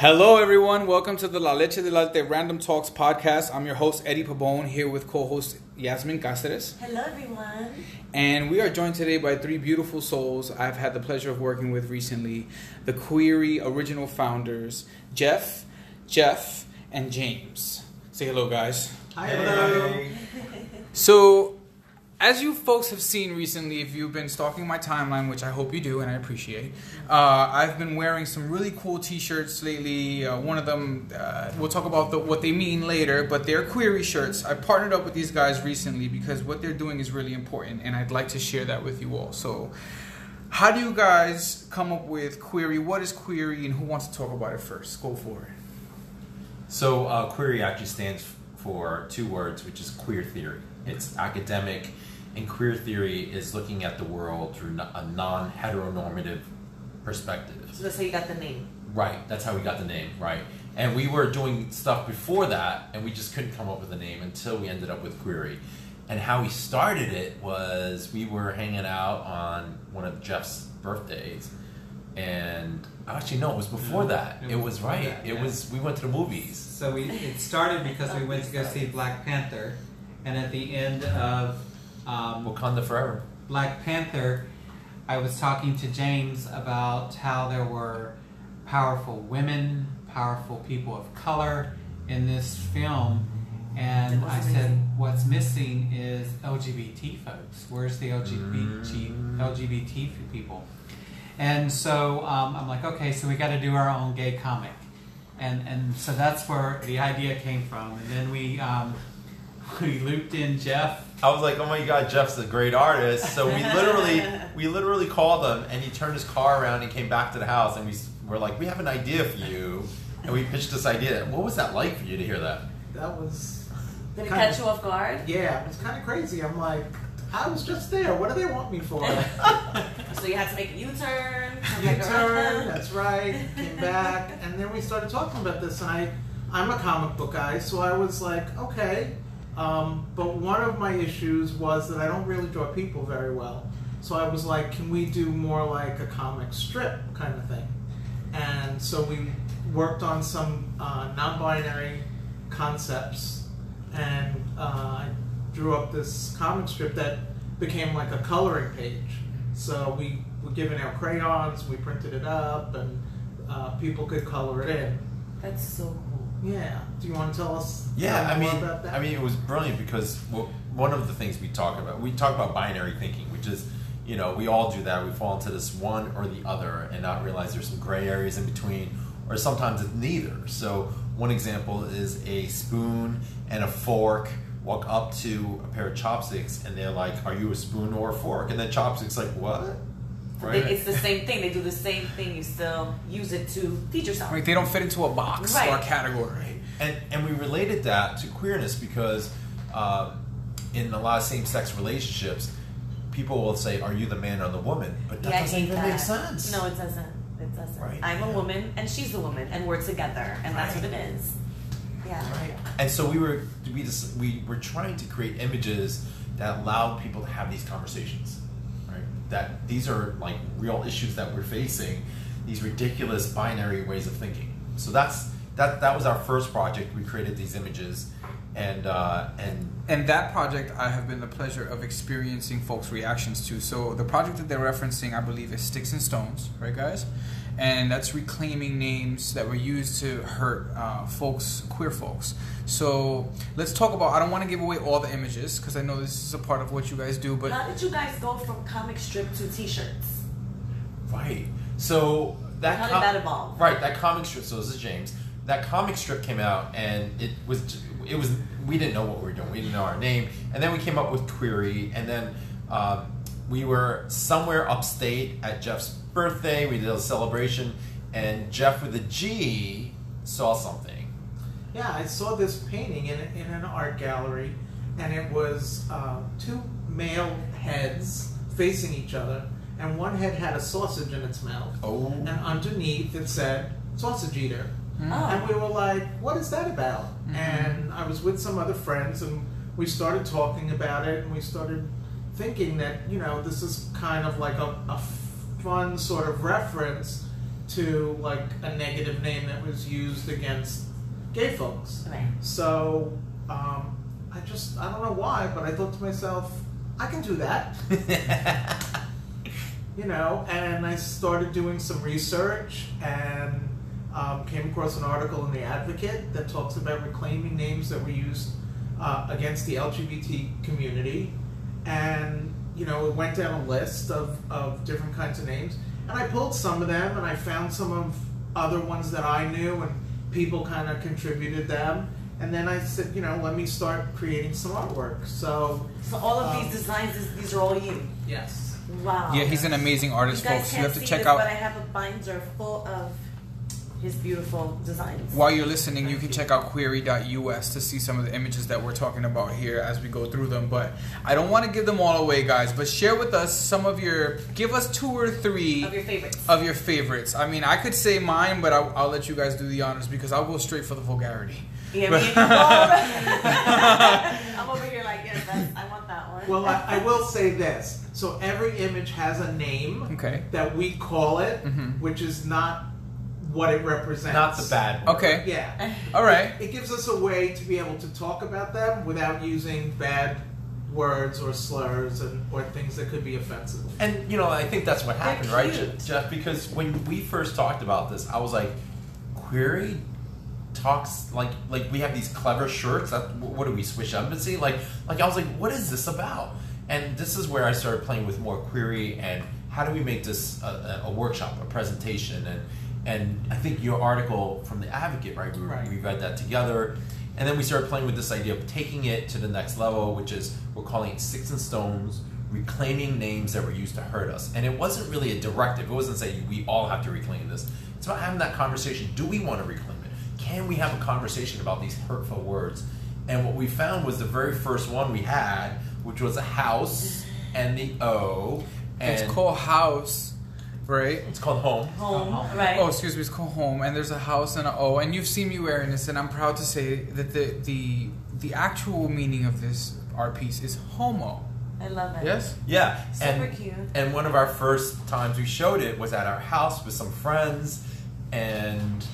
Hello, everyone. Welcome to the La Leche del Alte Random Talks podcast. I'm your host, Eddie Pabon, here with co host Yasmin Cáceres. Hello, everyone. And we are joined today by three beautiful souls I've had the pleasure of working with recently the Query original founders, Jeff, Jeff, and James. Say hello, guys. Hi, hello. So, as you folks have seen recently, if you've been stalking my timeline, which I hope you do and I appreciate, uh, I've been wearing some really cool T-shirts lately. Uh, one of them, uh, we'll talk about the, what they mean later, but they're query shirts. I partnered up with these guys recently because what they're doing is really important, and I'd like to share that with you all. So, how do you guys come up with query? What is query, and who wants to talk about it first? Go for it. So, uh, query actually stands for two words, which is queer theory. It's academic and queer theory is looking at the world through a non heteronormative perspective. So that's how you got the name. Right, that's how we got the name, right. And we were doing stuff before that, and we just couldn't come up with a name until we ended up with Query. And how we started it was we were hanging out on one of Jeff's birthdays, and actually no, it was before No, that. it It, was was right. that, it was we went to the movies. So we it started because we went to go see Black Panther, and at the end of um, Wakanda forever. Black Panther, I was talking to James about how there were powerful women, powerful people of color in this film, and It was I said, "What's missing is LGBT folks. Where's the LGBT Mm. LGBT people?" And so um, I'm like, "Okay, so we got to do our own gay comic." and and so that's where the idea came from. And then we um, we looped in Jeff. I was like, oh my god, Jeff's a great artist. So we literally, we literally called him, and he turned his car around and came back to the house, and we were like, we have an idea for you, and we pitched this idea. What was that like for you to hear that? That was Did it catch of- you off guard? yeah, it was kind of crazy. I'm like, I was just there. What do they want me for? So you had to make a U-turn. U-turn. That's right. Came back, and then we started talking about this. And I, I'm a comic book guy, so I was like, okay. Um, but one of my issues was that I don't really draw people very well. So I was like, can we do more like a comic strip kind of thing? And so we worked on some uh, non-binary concepts, and uh, drew up this comic strip that became like a coloring page. So we were given out crayons, we printed it up, and uh, people could color it in. That's so cool. Yeah. Do you want to tell us? Yeah, uh, I mean, about that? I mean, it was brilliant because one of the things we talk about, we talk about binary thinking, which is, you know, we all do that. We fall into this one or the other, and not realize there's some gray areas in between, or sometimes it's neither. So one example is a spoon and a fork walk up to a pair of chopsticks, and they're like, "Are you a spoon or a fork?" And then chopsticks like, "What?" They- It's the same thing. They do the same thing. You still use it to teach yourself. Like, they don't fit into a box or a category. and and we related that to queerness because um, in a lot of same-sex relationships people will say are you the man or the woman but that yeah, doesn't even that. make sense No, it doesn't. It doesn't. Right. I'm a woman and she's a woman and we're together and that's what it is. Yeah. right and so we were we just we were trying to create images that allowed people to have these conversations right that these are like real issues that we're facing these ridiculous binary ways of thinking so that's that that was our first project we created these images and uh and And that project, I have been the pleasure of experiencing folks' reactions to. So the project that they're referencing, I believe, is Sticks and Stones, right, guys? And that's reclaiming names that were used to hurt uh, folks, queer folks. So let's talk about. I don't want to give away all the images because I know this is a part of what you guys do, but How did you guys go from comic strip to t-shirts? Right. So that How did that evolve? Right, that comic strip. So this is James. That comic strip came out, and it was it was we didn't know what we were doing. We didn't know our name, and then we came up with Query, and then um, we were somewhere upstate at Jeff's birthday. We did a celebration, and Jeff with a G saw something. Yeah, I saw this painting in, in an art gallery, and it was uh, two male heads facing each other, and one head had a sausage in its mouth, Oh, and underneath it said "sausage eater," Hmm. Oh. and we were like, "What is that about?" Mhm. And I was with some other friends, and we started talking about it, and we started thinking that you know this is kind of like a, a fun sort of reference to like a negative name that was used against gay folks. Right. So um, I just I don't know why, but I thought to myself, I can do that. you know, and I started doing some research and um, came across an article in the Advocate that talks about reclaiming names that were used uh, against the LGBT community, and you know, it went down a list of, of different kinds of names, and I pulled some of them, and I found some of other ones that I knew, and people kind of contributed them. And then I said, you know, let me start creating some artwork. So, So all of Um, these designs, is, these are all you. yes. Wow. Yeah, he's an amazing artist, You folks. You have to see check this, out. But I have a binder full of his beautiful designs. While you're listening, you can check out query.us to see some of the images that we're talking about here as we go through them. But I don't want to give them all away, guys. But share with us some of your, give us two or three Of your favorites. of your favorites. I mean, I could say mine, but I'll, I'll let you guys do the honors because I'll go straight for the vulgarity. yeah, me I'm over here like, yes, that's, I want that one. Well, I, I will say this. So every image has a name Okay. that we call it, Mhm. which is not what it represents. Not the bad one. Okay. Yeah. All right. It gives us a way to be able to talk about them without using bad words or slurs and or things that could be offensive. And you know, I think that's what happened, right, Jeff? Because when we first talked about this, I was like, "Query talks like like we have these clever shirts. That what do we Swish Embassy? Like like I was like, what is this about? And this is where I started playing with more query and how do we make this a, a a workshop, a presentation, and and I think your article from the Advocate, right? We, Right. we read that together. And then we started playing with this idea of taking it to the next level, which is we're calling it Sticks and Stones, reclaiming names that were used to hurt us. And it wasn't really a directive. It wasn't saying we all have to reclaim this. It's about having that conversation. Do we want to reclaim it? Can we have a conversation about these hurtful words? And what we found was the very first one we had, which was a house and the O. And It's called House, right? it's called home. Home, Oh, right? Oh, excuse me. It's called Home, and there's a house and a O. And you've seen me wearing this, and I'm proud to say that the the the actual meaning of this art piece is homo. I love it. Yes. Yeah. Super and, cute. And one of our first times we showed it was at our house with some friends, and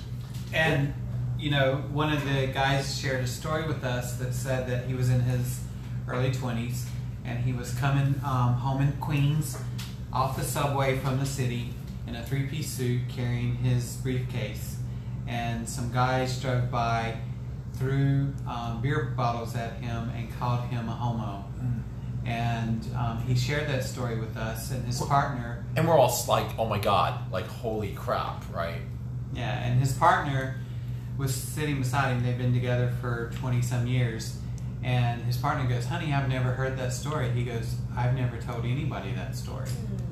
And you know, one of the guys shared a story with us that said that he was in his early twenties and he was coming um, home in Queens off the subway from the city in a three-piece suit carrying his briefcase, and some guys drove by, threw um, beer bottles at him, and called him a homo. And um, he shared that story with us, and his partner and we're all like, oh my god, like holy crap, right? Yeah, and his partner was sitting beside him. They've been together for 20 some years. And his partner goes, Honey, I've never heard that story. He goes, I've never told anybody that story. And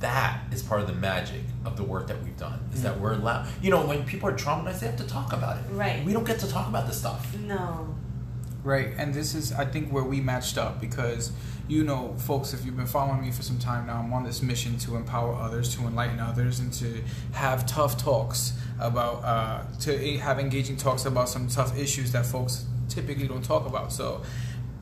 that is part of the magic of the work that we've done. Is that we're allowed. You know, when people are traumatized, they have to talk about it. Right. We don't get to talk about this stuff. No. Right, and this is, I think, where we matched up because, you know, folks, if you've been following me for some time now, I'm on this mission to empower others, to enlighten others, and to have tough talks about, uh, to have engaging talks about some tough issues that folks typically don't talk about. So,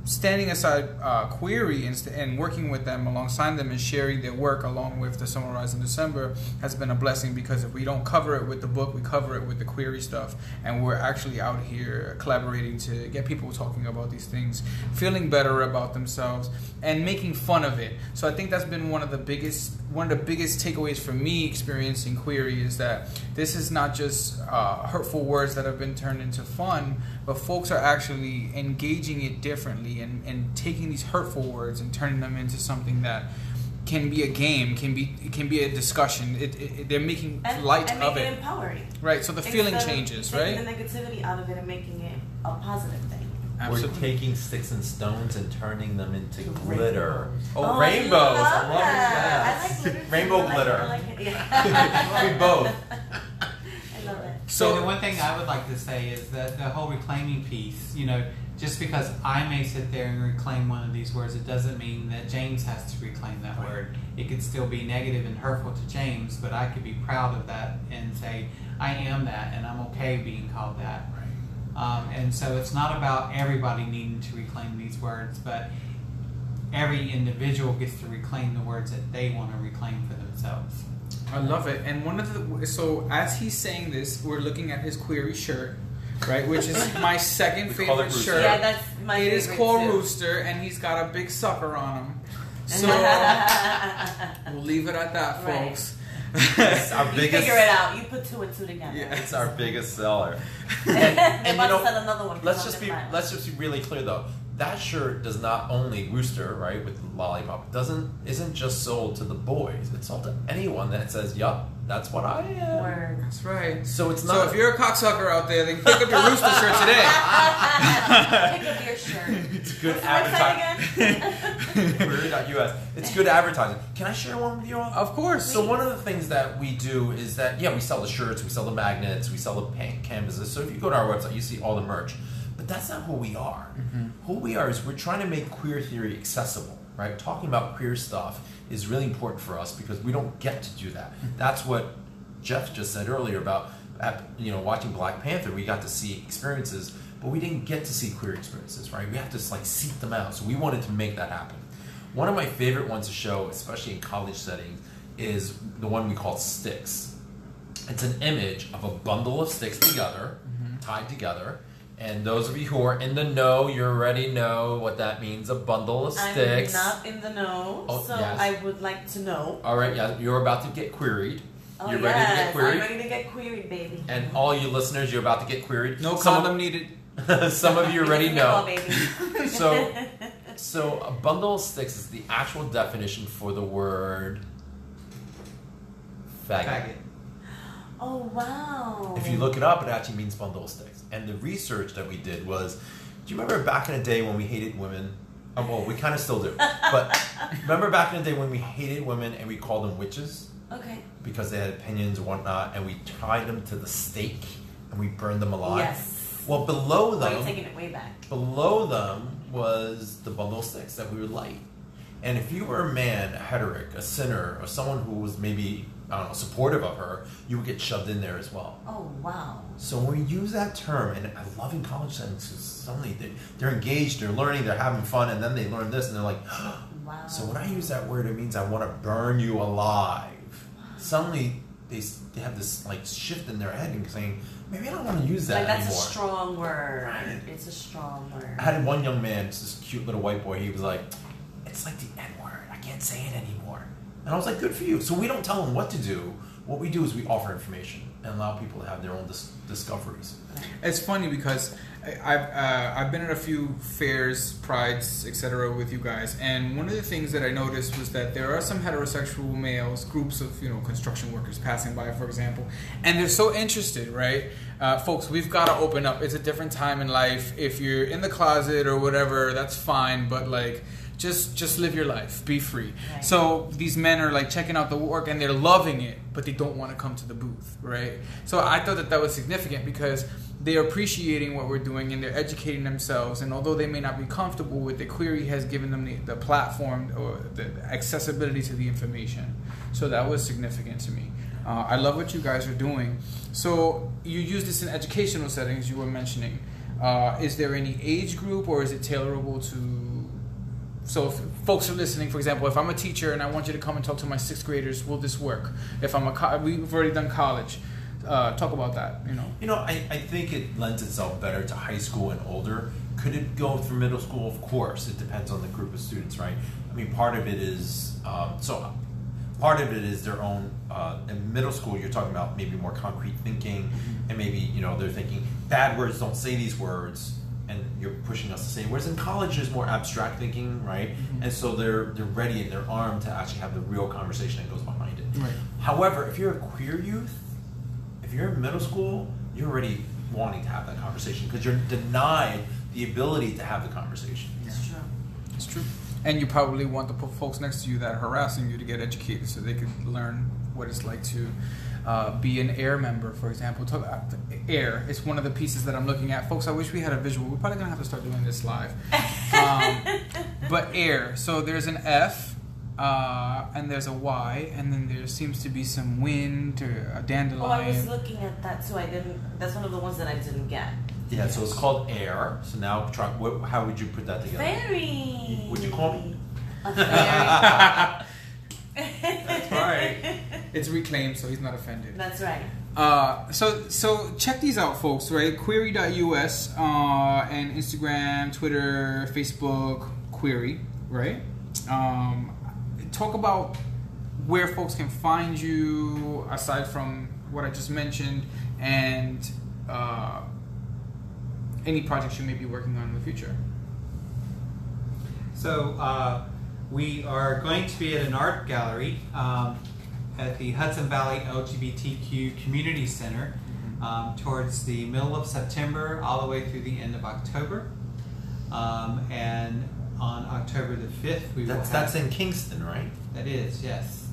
standing aside uh, query and, st- and working with them alongside them and sharing their work along with the summer rise in december has been a blessing because if we don't cover it with the book we cover it with the query stuff. And we're actually out here collaborating to get people talking about these things feeling better about themselves and making fun of it. So i think that's been one of the biggest one of the biggest takeaways for me experiencing query is that this is not just uh, hurtful words that have been turned into fun but folks are actually engaging it differently and, and taking these hurtful words and turning them into something that can be a game, can be can be a discussion. It, it, they're making And, light and of it, it empowering. right? So the feeling Instead changes, taking right? the negativity out of it and making it a positive thing. We're taking sticks and stones and turning them into To glitter. Oh, oh I rainbows! love I love that. I like glitter. too. Rainbow I like- glitter. I like. Yeah. we both. I love it. So, So the one thing I would like to say is that the whole reclaiming piece, you know, just because I may sit there and reclaim one of these words, it doesn't mean that James has to reclaim that word. It could still be negative and hurtful to James, but I could be proud of that and say, I am that and I'm okay being called that. Um, and so it's not about everybody needing to reclaim these words, but every individual gets to reclaim the words that they want to reclaim for themselves. I love it. And one of the so as he's saying this, we're looking at his query shirt, right? Which is my second We call it favorite shirt. Yeah, that's my it is favorite called too. Rooster, and he's got a big sucker on him. So we'll leave it at that, Right. Folks. It's our you biggest. figure it out. You put two and two together. Yeah. It's our biggest seller. They're and you know, another one. let's just be $105. let's just be really clear though. That shirt does not only Rooster right with the lollipop doesn't isn't just sold to the boys. It's sold to anyone that says, "Yup, that's what I am." Word. That's right. So it's not. So if you're a cocksucker out there, then pick up your Rooster shirt today. Pick up your shirt. it's good What's advertising. again? Query.us. It's good advertising. Can I share one with you all? Of course. So one of the things that we do is that yeah, we sell the shirts, we sell the magnets, we sell the paint canvases. So if you go to our website, you see all the merch. But that's not who we are. Mm-hmm. Who we are is we're trying to make queer theory accessible, right? Talking about queer stuff is really important for us because we don't get to do that. Mm-hmm. That's what Jeff just said earlier about you know watching Black Panther. We got to see experiences, but we didn't get to see queer experiences, right? We have to like seek them out. So we wanted to make that happen. One of my favorite ones to show, especially in college settings, is the one we call sticks. It's an image of a bundle of sticks together, mm-hmm. tied together. And those of you who are in the know, you already know what that means a bundle of sticks. I'm not in the know, Oh, so yes. I would like to know. All right, yeah, you're about to get queried. Oh, you're yes, ready to get queried. I'm ready to get queried, baby. And all you listeners, you're about to get queried. no Some of- condom needed. Some of you already Come on, know. baby. So, so a bundle of sticks is the actual definition for the word faggot. Faggot. oh wow. If you look it up, it actually means bundle of sticks. And the research that we did was, do you remember back in the day when we hated women? Oh, well, we kind of still do. But remember back in the day when we hated women and we called them witches Okay. because they had opinions and whatnot, and we tied them to the stake and we burned them alive? Yes. Well, below them, taking it way back. below them was the bundle sticks that we would light. And if you were a man, a heteric, a sinner, or someone who was maybe, I don't know, supportive of her, you would get shoved in there as well. Oh wow. So when we use that term, and I love in college settings, 'cause suddenly they, they're engaged, they're learning, they're having fun, and then they learn this, and they're like, Wow. so when I use that word, it means I want to burn you alive. Suddenly, they, they have this like shift in their head and saying, maybe I don't want to use that anymore. like that's anymore. a strong word. Right. It's a strong word. I had one young man, this cute little white boy. He was like, "It's like the N word. I can't say it anymore." And I was like, "Good for you." So we don't tell them what to do. What we do is we offer information and allow people to have their own dis- discoveries. It's funny because I've uh, I've been at a few fairs, prides, etc. with you guys, and one of the things that I noticed was that there are some heterosexual males, groups of you know construction workers passing by, for example, and they're so interested, right? Uh, folks, we've got to open up. It's a different time in life. If you're in the closet or whatever, that's fine, but like. Just, just live your life. Be free. Right. So these men are like checking out the work and they're loving it, but they don't want to come to the booth, right? So I thought that that was significant because they're appreciating what we're doing and they're educating themselves. And although they may not be comfortable with the Query has given them the, the platform or the accessibility to the information. So that was significant to me. Uh, I love what you guys are doing. So you use this in educational settings. You were mentioning. Uh, is there any age group or is it tailorable to so if folks are listening, for example, if I'm a teacher and I want you to come and talk to my sixth graders, will this work? If I'm a co- we've already done college, uh, talk about that. You know, You know, I, I think it lends itself better to high school and older. Could it go through middle school? Of course, it depends on the group of students, right? I mean, part of it is um, so. Part of it is their own. Uh, in middle school, you're talking about maybe more concrete thinking, and maybe you know they're thinking bad words don't say these words, and you're pushing us to say. Whereas in college, there's more abstract thinking, right? Mm-hmm. And so they're they're ready and they're armed to actually have the real conversation that goes behind it. Right. However, if you're a queer youth, if you're in middle school, you're already wanting to have that conversation because you're denied the ability to have the conversation. It's true. it's true. And you probably want the folks next to you that are harassing you to get educated, so they can learn what it's like to uh, be an air member, for example. Talk uh, air. It's one of the pieces that I'm looking at, folks. I wish we had a visual. We're probably gonna have to start doing this live. Um, but air. So there's an F. Uh, and there's a Y, and then there seems to be some wind or a Oh, dandelion. I was looking at that too. I didn't. That's one of the ones that I didn't get. Yeah, so it's called air. So now, try, what, how would you put that together? Fairy. Would you call me? A fairy. That's right. It's reclaimed, so he's not offended. That's right. Uh, so so check these out, folks. Right, query.us uh, and Instagram, Twitter, Facebook, query. Right. Um, talk about where folks can find you aside from what I just mentioned, and uh, any projects you may be working on in the future. So uh, we are going to be at an art gallery um, at the Hudson Valley LGBTQ Community Center um, towards the middle of September, all the way through the end of October. Um, and on October the fifth, we That's will. that's have, in Kingston, right? That is yes.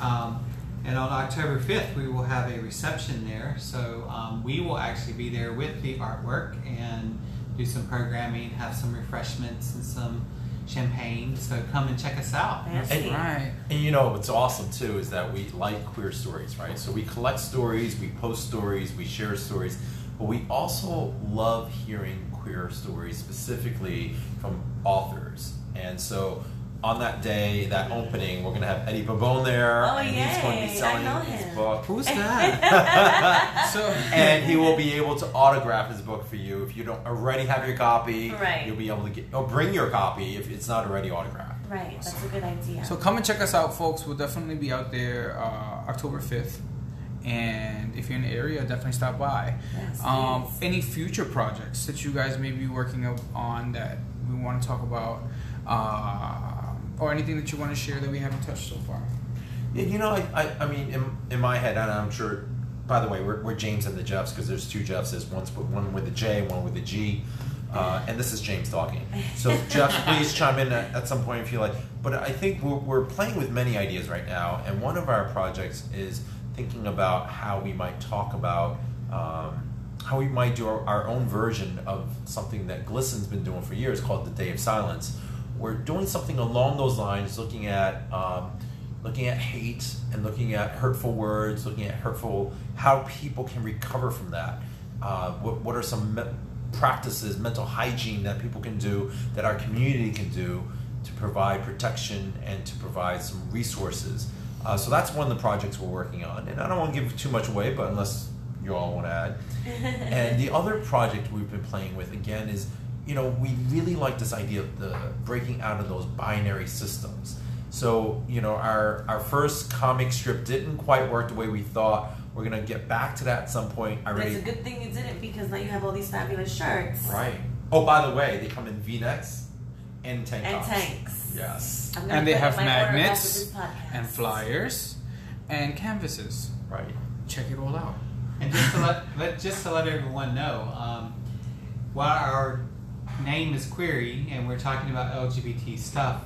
Um, and on October 5th, we will have a reception there. So um, we will actually be there with the artwork and do some programming, have some refreshments and some champagne. So come and check us out. Fancy. Right. And you know what's awesome too is that we like queer stories, right? So we collect stories, we post stories, we share stories, but we also love hearing queer stories specifically from authors. And so on that day, that opening, we're gonna have Eddie Pabon there, Oh, and he's going to yay. be I selling know his him. book. Who's that? so and he will be able to autograph his book for you if you don't already have your copy. Right. You'll be able to get or bring your copy if it's not already autographed. Right. That's a good idea. So come and check us out, folks. We'll definitely be out there uh, October 5th. And if you're in the area, definitely stop by. Yes, Um, please. any future projects that you guys may be working up on that we want to talk about, uh, or anything that you want to share that we haven't touched so far? Yeah, you know, I, I, I mean, in, in my head, and I'm sure. By the way, we're, we're James and the Jeffs because there's two Jeffs. There's one's one with a J, one with a G, uh, and this is James talking. So Jeff, please chime in at, at some point if you like. But I think we're, we're playing with many ideas right now, and one of our projects is thinking about how we might talk about um, how we might do our, our own version of something that GLSEN's been doing for years called the Day of Silence. We're doing something along those lines, looking at um, looking at hate and looking at hurtful words, looking at hurtful how people can recover from that. Uh, what, what are some me- practices, mental hygiene that people can do, that our community can do to provide protection and to provide some resources. Uh, so that's one of the projects we're working on, and I don't want to give too much away, but unless you all want to add. and the other project we've been playing with again is, you know, we really like this idea of the breaking out of those binary systems. So, you know, our our first comic strip didn't quite work the way we thought. We're gonna get back to that at some point. I But already it's a good thing you didn't because now you have all these fabulous shirts. right. Oh, by the way, they come in V-necks and tank And tops. tanks. Yes. And they have my order after magnets and flyers and canvases. Right. Check it all out. And just to let, let just to let everyone know, um, while our name is Query and we're talking about LGBT stuff,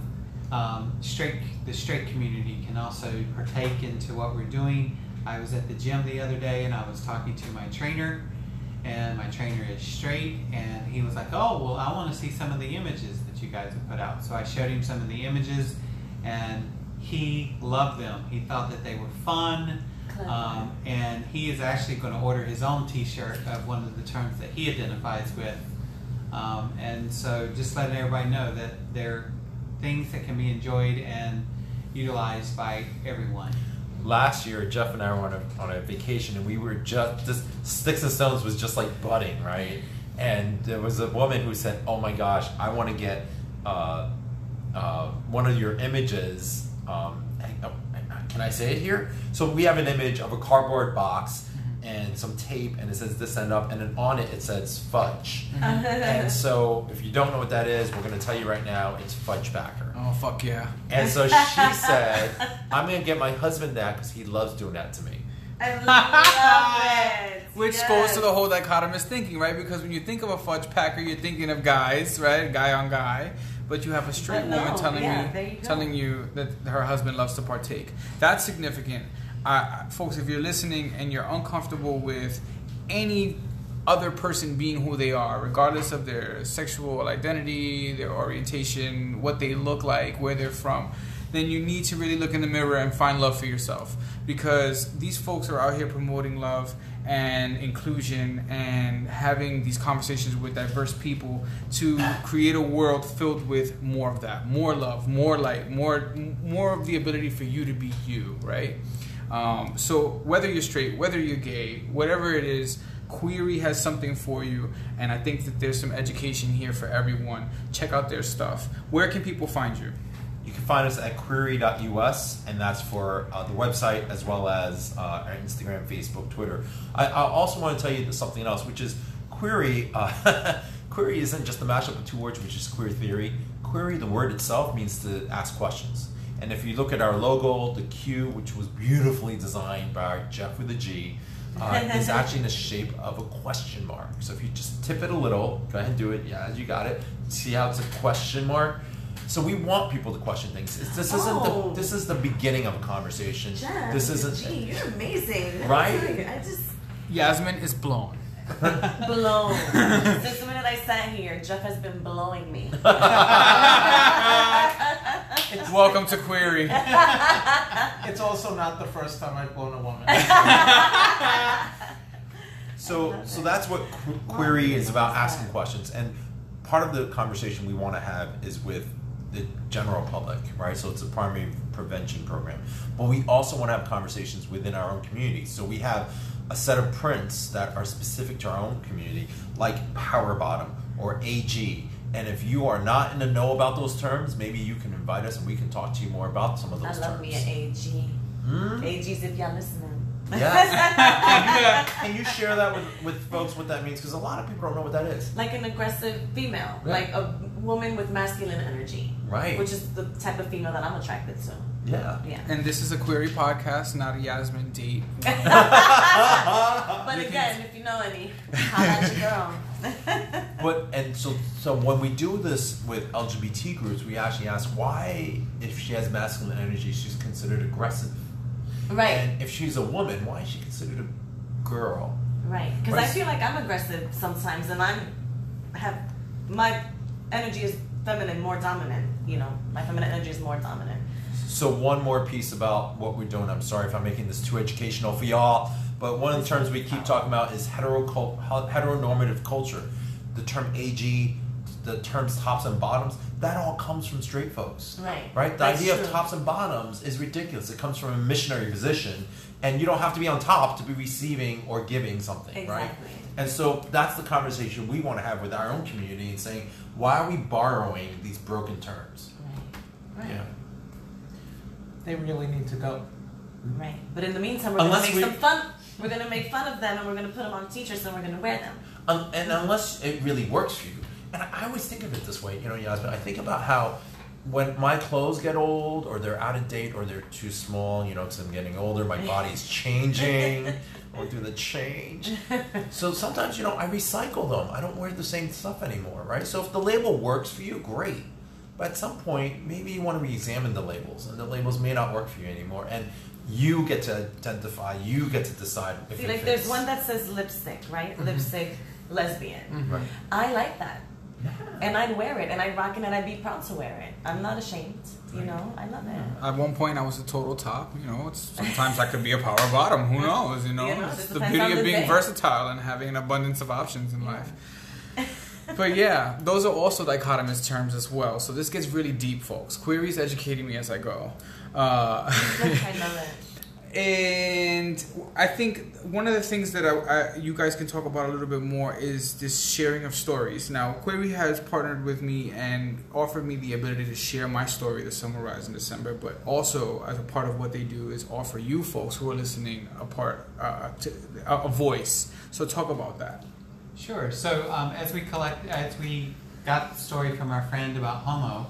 um, straight the straight community can also partake into what we're doing. I was at the gym the other day and I was talking to my trainer, and my trainer is straight, and he was like, "Oh, well, I want to see some of the images that you guys have put out." So I showed him some of the images, and he loved them. He thought that they were fun. Um, and he is actually going to order his own T-shirt of one of the terms that he identifies with. Um, and so, just letting everybody know that they're things that can be enjoyed and utilized by everyone. Last year, Jeff and I were on a, on a vacation, and we were just this Sticks and Stones was just like budding, right? And there was a woman who said, "Oh my gosh, I want to get uh, uh, one of your images." Um, oh, can I say it here? So we have an image of a cardboard box and some tape, and it says this end up, and then on it it says fudge. Mm-hmm. and so, if you don't know what that is, we're going to tell you right now. It's fudge packer. Oh fuck yeah! And so she said, "I'm going to get my husband that because he loves doing that to me." I love it. Which Yes. goes to the whole dichotomous thinking, right? Because when you think of a fudge packer, you're thinking of guys, right? Guy on guy. But you have a straight no, woman telling yeah, you you telling you that her husband loves to partake. That's significant. Folks, if you're listening and you're uncomfortable with any other person being who they are, regardless of their sexual identity, their orientation, what they look like, where they're from, then you need to really look in the mirror and find love for yourself. Because these folks are out here promoting love and inclusion and having these conversations with diverse people to create a world filled with more of that, more love, more light, more more of the ability for you to be you, right? Um, so whether you're straight, whether you're gay, whatever it is, Query has something for you, and I think that there's some education here for everyone. Check out their stuff. Where can people find you? You can find us at query.us, and that's for uh, the website as well as uh, our Instagram, Facebook, Twitter. I, I also want to tell you something else, which is query. Uh, query isn't just a mashup of two words, which is queer theory. Query, the word itself, means to ask questions. And if you look at our logo, the Q, which was beautifully designed by Jeff with a G, uh, is actually in the shape of a question mark. So if you just tip it a little, go ahead and do it. Yeah, you got it. See how it's a question mark. So we want people to question things. It's, this isn't Oh. the this is the beginning of a conversation. Jeff, this isn't Gee, you're amazing. Right? I, I just Yasmin is blown. blown. Since the minute I sat here, Jeff has been blowing me. Welcome to Query. It's also not the first time I've blown a woman. So, love so that's what qu- query is about: asking questions. And part of the conversation we want to have is with the general public, right? So it's a primary prevention program. But we also want to have conversations within our own community. So we have a set of prints that are specific to our own community, like Power Bottom or AG. And if you are not in the know about those terms, maybe you can invite us and we can talk to you more about some of those terms. I love terms. me an AG. Hmm? AGs if y'all listening. Yes. can, you, can you share that with, with folks what that means? Because a lot of people don't know what that is. like an aggressive female, Yeah. like a woman with masculine energy, Right. which is the type of female that I'm attracted to. Yeah. Yeah. And this is a Query podcast, not a Yasmin date. But again, if you know any, holla at your girl. And so so when we do this with LGBT groups, we actually ask why, if she has masculine energy, she's considered aggressive, right, and if she's a woman, why is she considered a girl? right. Because I feel like I'm aggressive sometimes, and I'm have my energy is feminine, more dominant. You know, my feminine energy is more dominant. So one more piece about what we're doing. I'm sorry if I'm making this too educational for y'all, but one of the terms we keep talking about is hetero heteronormative culture. The term AG, the terms tops and bottoms, that all comes from straight folks. Right. Right? The That's idea true. of tops and bottoms is ridiculous. It comes from a missionary position, and you don't have to be on top to be receiving or giving something, right? And so that's the conversation we want to have with our own community and saying, why are we borrowing these broken terms? Right. Right. Yeah. they really need to go. Right. But in the meantime, we're gonna we- make some fun. We're gonna make fun of them, and we're gonna put them on t-shirts, and we're gonna wear them. Um, and unless it really works for you, and I, always think of it this way, you know, Yasmin. I think about how when my clothes get old, or they're out of date, or they're too small, you know, because I'm getting older, my body's changing, going through the change. So sometimes, you know, I recycle them. I don't wear the same stuff anymore, right? So if the label works for you, great. But at some point, maybe you want to re-examine the labels, and the labels may not work for you anymore, and you get to identify. You get to decide if See, it like fits. there's one that says lipstick, right? Mm-hmm. Lipstick, lesbian. Mm-hmm. Right. I like that, Yeah. and I'd wear it, and I'd rock it, and I'd be proud to wear it. I'm not ashamed. You know, I love it. At one point, I was a total top. You know, it's, sometimes I could be a power bottom. Who knows? You know, You know, it's the beauty of the being day. versatile and having an abundance of options in life. But yeah, those are also dichotomous terms as well. So this gets really deep, folks. Queries educating me as I go. Uh, I love it. and I think one of the things that I, I, you guys can talk about a little bit more is this sharing of stories. Now, Query has partnered with me and offered me the ability to share my story, the Summarize in December, but also as a part of what they do is offer you folks who are listening a part, uh, to, a, a voice. So talk about that. Sure. So um, as we collect, as we got the story from our friend about homo,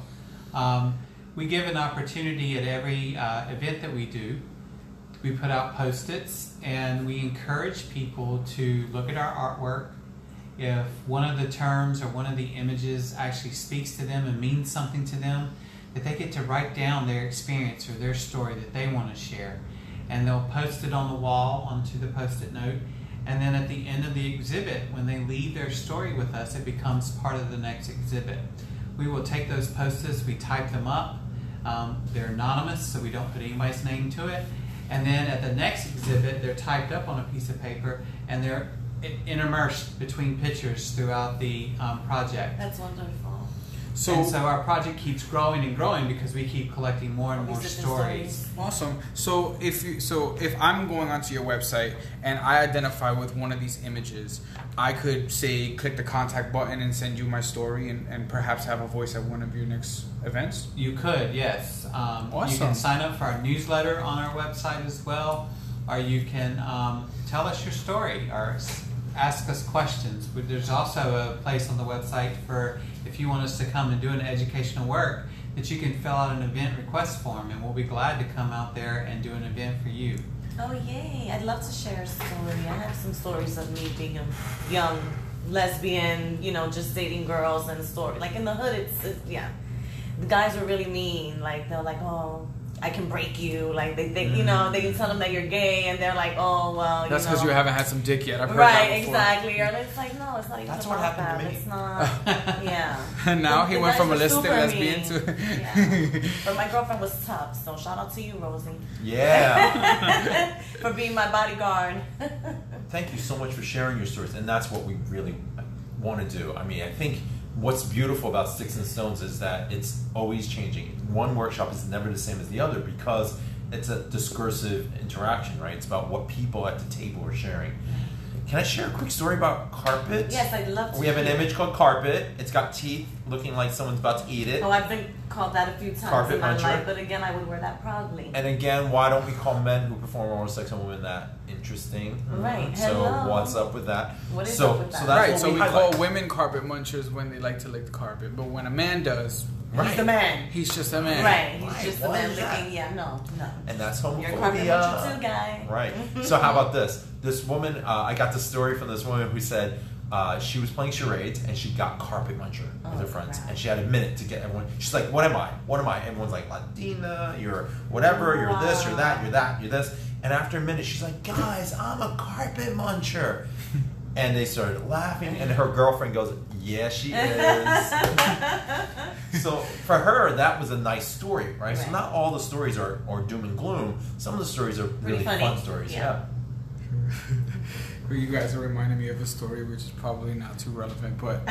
um, we give an opportunity at every uh, event that we do. We put out post-its and we encourage people to look at our artwork. If one of the terms or one of the images actually speaks to them and means something to them, that they get to write down their experience or their story that they want to share. And they'll post it on the wall onto the post-it note. And then at the end of the exhibit, when they leave their story with us, it becomes part of the next exhibit. We will take those post-its, we type them up. Um, they're anonymous, so we don't put anybody's name to it. And then at the next exhibit, they're typed up on a piece of paper and they're i- interspersed between pictures throughout the um, project. That's wonderful. So, and so our project keeps growing and growing because we keep collecting more and more these stories. awesome. So if you so if I'm going onto your website and I identify with one of these images, I could say click the contact button and send you my story and, and perhaps have a voice at one of your next events. You could, yes. Um, You can sign up for our newsletter on our website as well, or you can um, tell us your story or ask us questions. But There's also a place on the website for if you want us to come and do an educational work that you can fill out an event request form, and we'll be glad to come out there and do an event for you. Oh yay! I'd love to share a story. I have some stories of me being a young lesbian, you know, just dating girls and story. Like in the hood, it's, it's yeah. The guys were really mean. Like they're like, oh, I can break you. Like they think, you mm-hmm. know, they can tell them that you're gay, and they're like, oh well. That's you because know. you haven't had some dick yet. I've heard Right, that before. exactly. Or it's like, no, it's not even That's what happened to me. It's not. Yeah. And now The- he the went from a were listed super lesbian to. Yeah. But my girlfriend was tough, so shout out to you, Rosie, Yeah. for being my bodyguard. Thank you so much for sharing your stories, and that's what we really want to do. I mean, I think what's beautiful about Sticks and Stones is that it's always changing. One workshop is never the same as the other because it's a discursive interaction, right? It's about what people at the table are sharing. Can I share a quick story about carpet? yes, I'd love to. We have an image called carpet. It's got teeth looking like someone's about to eat it. Oh, I've been called that a few times Carpet in my muncher. life, but again, I would wear that proudly. And again, why don't we call men who perform oral sex on women that interesting? Right. Mm-hmm. So Hello. what's up with that? What is so, up with So that? that's right, what so we, we highlight. call women carpet munchers when they like to lick the carpet, but when a man does, He's the man. he's just a man. Right. He's Right, just the what man is that? Yeah, no, no. and that's You're a carpet homophobia. muncher too, guy. Right. So how about this? This woman, uh, I got the story from this woman who said uh, she was playing charades and she got carpet muncher with Oh, her friends, crap. and she had a minute to get everyone. She's like, "What am I? What am I?" Everyone's like, "Latina, you're whatever, you're this, you're that, you're that, you're this." And after a minute, she's like, "Guys, I'm a carpet muncher." And they started laughing, and her girlfriend goes, "Yeah, she is." so for her, that was a nice story, right? So not all the stories are, are doom and gloom. Some of the stories are Pretty really funny. fun stories. Yeah. Yeah. Well, You guys are reminding me of a story which is probably not too relevant, but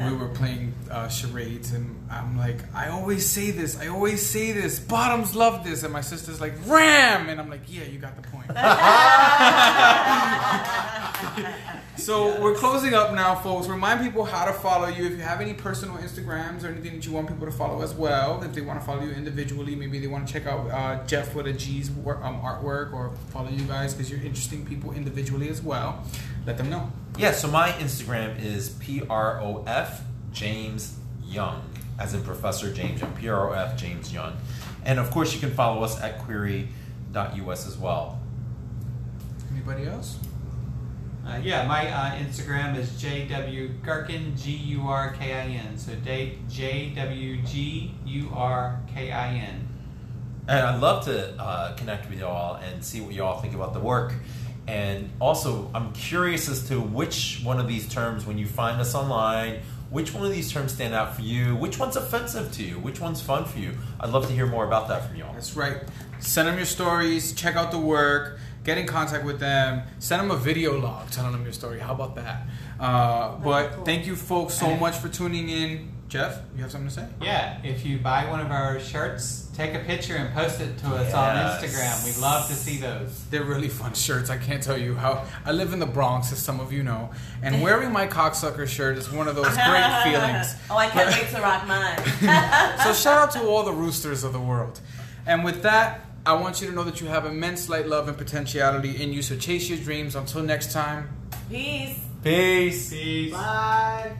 we were playing uh, charades, and I'm like, I always say this, I always say this. Bottoms love this, and my sister's like, Ram, and I'm like, Yeah, you got the point. So we're closing up now, folks. Remind people how to follow you. If you have any personal Instagrams or anything that you want people to follow as well, if they want to follow you individually, maybe they want to check out uh, Jeff with a G's work, um, artwork, or follow you guys because you're interesting people individually as well. Let them know. Yeah, so my Instagram is P R O F James Young, as in Professor James Young, P R O F James Young. And of course, you can follow us at query.us as well. Anybody else? Uh, yeah, my uh, Instagram is JW Gurkin, G U R K I N. So J W G U R K I N. And I'd love to uh, connect with y'all and see what y'all think about the work. And also, I'm curious as to which one of these terms, when you find us online, which one of these terms stand out for you? Which one's offensive to you? Which one's fun for you? I'd love to hear more about that from y'all. That's right. Send them your stories. Check out the work. Get in contact with them. Send them a video log telling them your story. How about that? Uh, but cool. thank you, folks, so much for tuning in. Jeff, you have something to say? Yeah, if you buy one of our shirts, take a picture and post it to us Yes. on Instagram. We love to see those. They're really fun shirts. I can't tell you how. I live in the Bronx, as some of you know, and wearing my cocksucker shirt is one of those great feelings. oh, I can't wait to rock mine. So shout out to all the roosters of the world. And with that, I want you to know that you have immense light, love, and potentiality in you. So chase your dreams. Until next time. Peace. Peace. Peace. Bye.